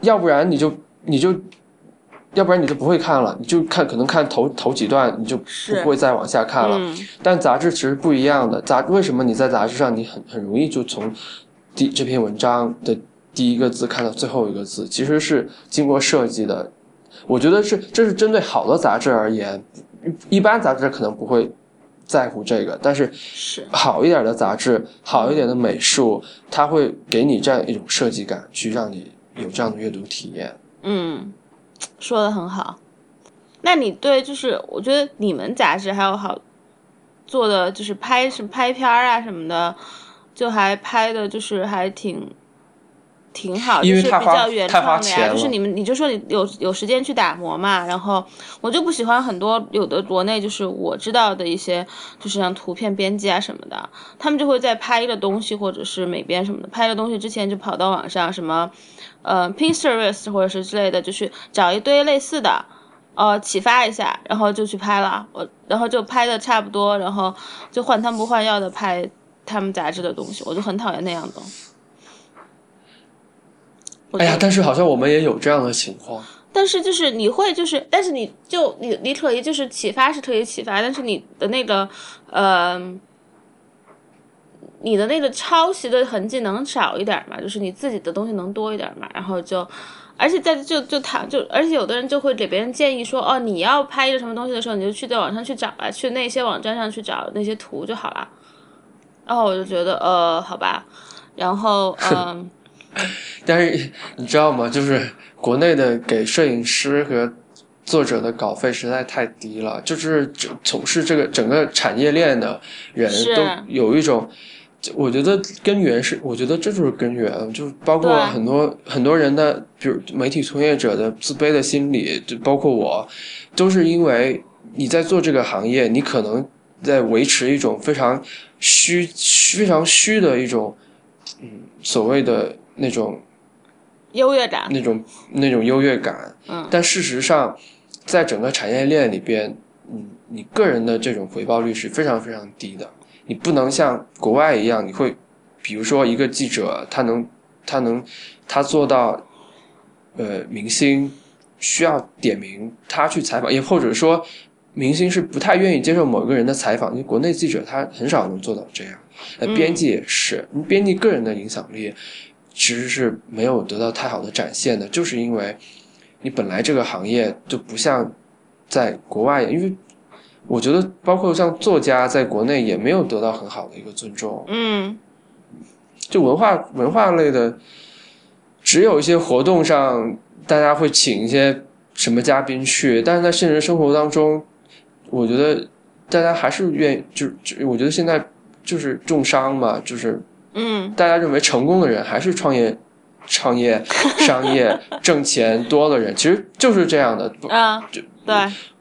要不然你就你就，要不然你就不会看了，你就看可能看头头几段你就不会再往下看了。但杂志其实不一样的，杂为什么你在杂志上你很很容易就从第这篇文章的。第一个字看到最后一个字，其实是经过设计的。我觉得是，这是针对好的杂志而言，一般杂志可能不会在乎这个，但是是好一点的杂志，好一点的美术，它会给你这样一种设计感，去让你有这样的阅读体验。嗯，说的很好。那你对，就是我觉得你们杂志还有好做的，就是拍什么拍片啊什么的，就还拍的就是还挺。挺好，就是比较原创的呀。就是你们，你就说你有有时间去打磨嘛。然后我就不喜欢很多有的国内，就是我知道的一些，就是像图片编辑啊什么的，他们就会在拍的东西或者是美编什么的，拍的东西之前就跑到网上什么，呃，Pinterest 或者是之类的，就去找一堆类似的，呃，启发一下，然后就去拍了。我然后就拍的差不多，然后就换汤不换药的拍他们杂志的东西，我就很讨厌那样的。哎呀，但是好像我们也有这样的情况。但是就是你会就是，但是你就你你可以就是启发是可以启发，但是你的那个呃，你的那个抄袭的痕迹能少一点嘛，就是你自己的东西能多一点嘛，然后就。而且在就就他就，而且有的人就会给别人建议说，哦，你要拍一个什么东西的时候，你就去在网上去找吧，去那些网站上去找那些图就好了。然后我就觉得，呃，好吧。然后，嗯，但是你知道吗？就是国内的给摄影师和作者的稿费实在太低了，就是从事这个整个产业链的人都有一种。我觉得根源是，我觉得这就是根源，就包括很多很多人的，比如媒体从业者的自卑的心理，就包括我，都是因为你在做这个行业，你可能在维持一种非常虚、非常虚的一种，嗯，所谓的那种优越感，那种那种优越感。嗯，但事实上，在整个产业链里边，嗯，你个人的这种回报率是非常非常低的。你不能像国外一样，你会，比如说一个记者，他能，他能，他做到，呃，明星需要点名他去采访，也或者说，明星是不太愿意接受某一个人的采访，因为国内记者他很少能做到这样。呃，编辑也是，编辑个人的影响力其实是没有得到太好的展现的，就是因为你本来这个行业就不像在国外，因为。我觉得，包括像作家，在国内也没有得到很好的一个尊重。嗯，就文化文化类的，只有一些活动上，大家会请一些什么嘉宾去，但是在现实生活当中，我觉得大家还是愿意，就就我觉得现在就是重商嘛，就是嗯，大家认为成功的人还是创业、创业、商业挣钱多的人，其实就是这样的啊，对。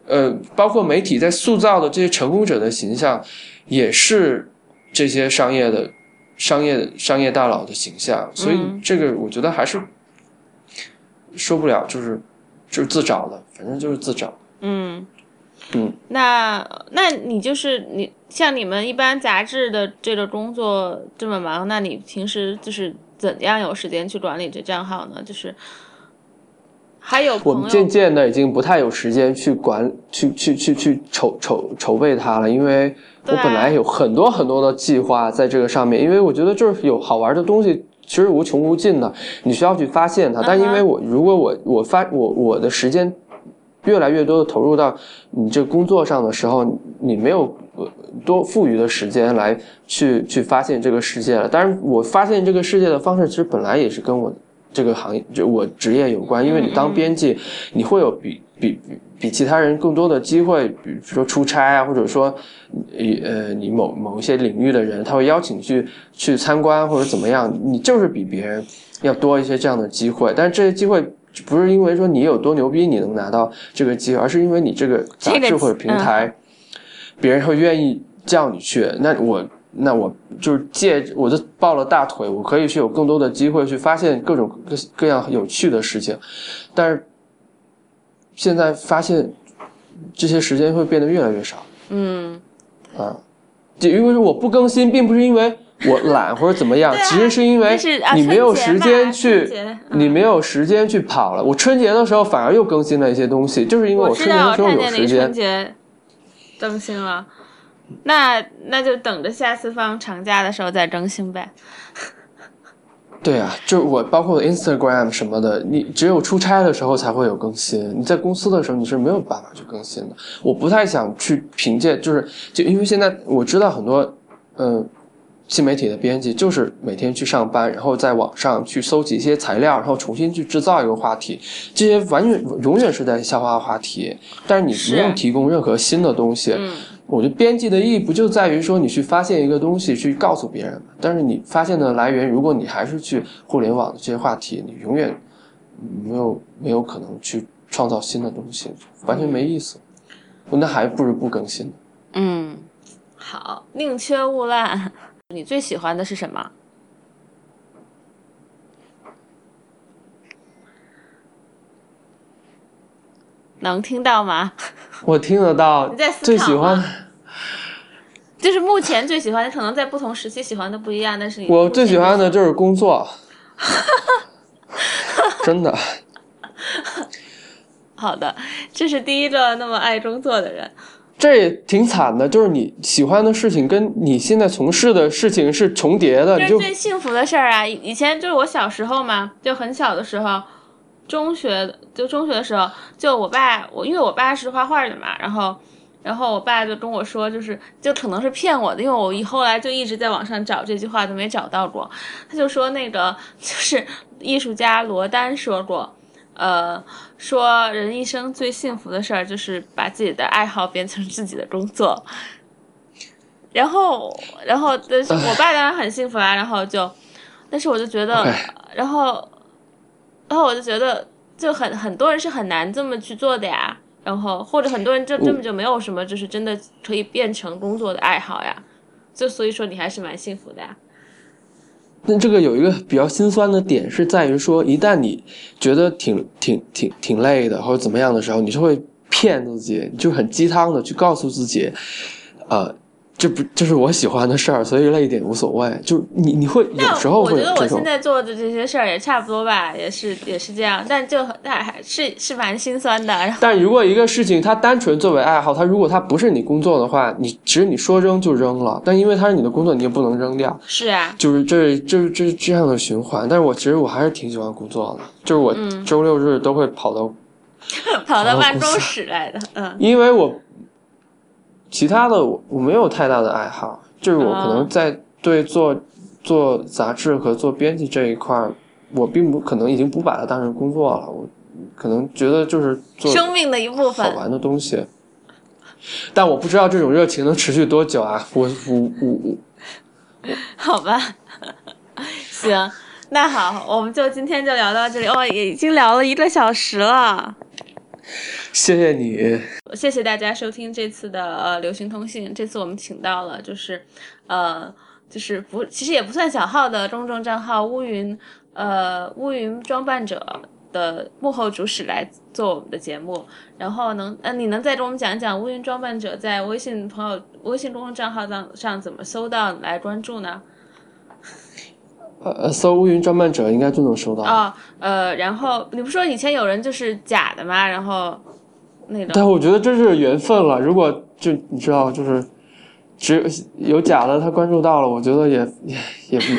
呃，包括媒体在塑造的这些成功者的形象，也是这些商业的、商业、商业大佬的形象。所以这个我觉得还是说不了，就是就是自找的，反正就是自找。嗯嗯。那那你就是你像你们一般杂志的这个工作这么忙，那你平时就是怎样有时间去管理这账号呢？就是。还有我们渐渐的已经不太有时间去管、去去去去筹筹筹备它了，因为我本来有很多很多的计划在这个上面，因为我觉得就是有好玩的东西，其实无穷无尽的，你需要去发现它。但因为我如果我我发我我的时间越来越多的投入到你这工作上的时候，你没有多富余的时间来去去发现这个世界了。当然，我发现这个世界的方式其实本来也是跟我。这个行业就我职业有关，因为你当编辑，你会有比比比其他人更多的机会，比如说出差啊，或者说，呃，你某某一些领域的人，他会邀请去去参观或者怎么样，你就是比别人要多一些这样的机会。但是这些机会不是因为说你有多牛逼你能拿到这个机会，而是因为你这个杂志或者平台，别人会愿意叫你去。那我。那我就是借我就抱了大腿，我可以去有更多的机会去发现各种各各样有趣的事情，但是现在发现这些时间会变得越来越少。嗯，啊，就因为我不更新，并不是因为我懒或者怎么样，其实是因为你没有时间去，你没有时间去跑了。我春节的时候反而又更新了一些东西，就是因为我春节的时候有时间。更新了。那那就等着下次放长假的时候再更新呗。对啊，就是我包括 Instagram 什么的，你只有出差的时候才会有更新。你在公司的时候你是没有办法去更新的。我不太想去凭借，就是就因为现在我知道很多嗯新媒体的编辑就是每天去上班，然后在网上去搜集一些材料，然后重新去制造一个话题。这些完全永远是在消化话题，但是你不用提供任何新的东西。我觉得编辑的意义不就在于说你去发现一个东西，去告诉别人嘛？但是你发现的来源，如果你还是去互联网的这些话题，你永远没有没有可能去创造新的东西，完全没意思。那还不如不更新。嗯，好，宁缺毋滥。你最喜欢的是什么？能听到吗？我听得到。你在思考最喜欢，就是目前最喜欢的，可能在不同时期喜欢的不一样。但是我最喜欢的就是工作，真的。好的，这是第一个那么爱工作的人。这也挺惨的，就是你喜欢的事情跟你现在从事的事情是重叠的，就是最幸福的事儿啊！以以前就是我小时候嘛，就很小的时候，中学就中学的时候，就我爸我因为我爸是画画的嘛，然后然后我爸就跟我说，就是就可能是骗我的，因为我以后来就一直在网上找这句话都没找到过，他就说那个就是艺术家罗丹说过。呃，说人一生最幸福的事儿就是把自己的爱好变成自己的工作，然后，然后，但是我爸当然很幸福啊，然后就，但是我就觉得然后，然后我就觉得，就很很多人是很难这么去做的呀，然后或者很多人就根本就没有什么，就是真的可以变成工作的爱好呀，就所以说你还是蛮幸福的呀。那这个有一个比较心酸的点是在于说，一旦你觉得挺挺挺挺累的或者怎么样的时候，你就会骗自己，就很鸡汤的去告诉自己，呃，这不这是我喜欢的事儿，所以累一点无所谓。就你你会有时候我觉得我现在做的这些事儿也差不多吧，也是也是这样，但就但还是是蛮心酸的。但如果一个事情它单纯作为爱好，它如果它不是你工作的话，你其实你说扔就扔了，但因为它是你的工作，你也不能扔掉。是啊，就是这这这这样的循环。但是我其实我还是挺喜欢工作的，就是我嗯周六日都会跑到，跑到办公室来的，嗯因为我其他的我我没有太大的爱好，就是我可能在对做做杂志和做编辑这一块，我并不可能已经不把它当成工作了，我可能觉得就是做生命的一部分好。玩的东西。但我不知道这种热情能持续多久啊！我我我我 好吧，行，那好，我们就今天就聊到这里。哦，也已经聊了一个小时了。谢谢你。谢谢大家收听这次的呃流行通信。这次我们请到了就是呃就是不其实也不算小号的公众账号乌云呃乌云装扮者的幕后主使来做我们的节目。然后能呃你能再给我们讲一讲乌云装扮者在微信朋友微信公众账号上上怎么搜到来关注呢？呃，搜乌云装扮者应该就能收到。哦，呃，然后你不说以前有人就是假的吗？然后那种但我觉得这是缘分了。如果就你知道，就是只有有假的，他关注到了，我觉得也也也不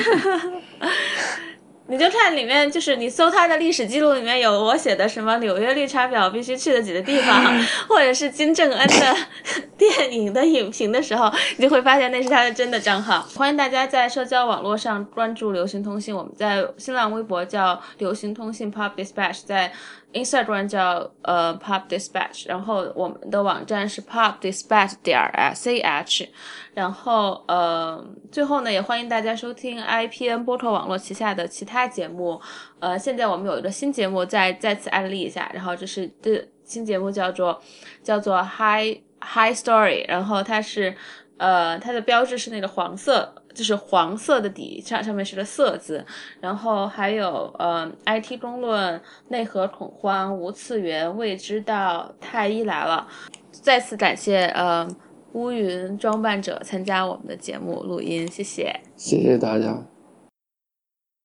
你就看里面，就是你搜他的历史记录里面有我写的什么纽约绿茶婊必须去的几个地方，或者是金正恩的 电影的影评的时候，你就会发现那是他的真的账号。欢迎大家在社交网络上关注流行通信，我们在新浪微博叫流行通信 Pop Dispatch，在 Instagram 叫呃 Pop Dispatch，然后我们的网站是 Pop Dispatch 点 S A H。然后呃，最后呢，也欢迎大家收听 IPN 播客网络旗下的其他节目。呃，现在我们有一个新节目，再再次安利一下。然后这是这新节目叫做叫做 High High Story，然后它是呃它的标志是那个黄色，就是黄色的底上上面是个色字，然后还有呃 IT 公论、内核恐慌、无次元、未知道、太医来了。再次感谢呃乌云装扮者参加我们的节目录音，谢谢。谢谢大家。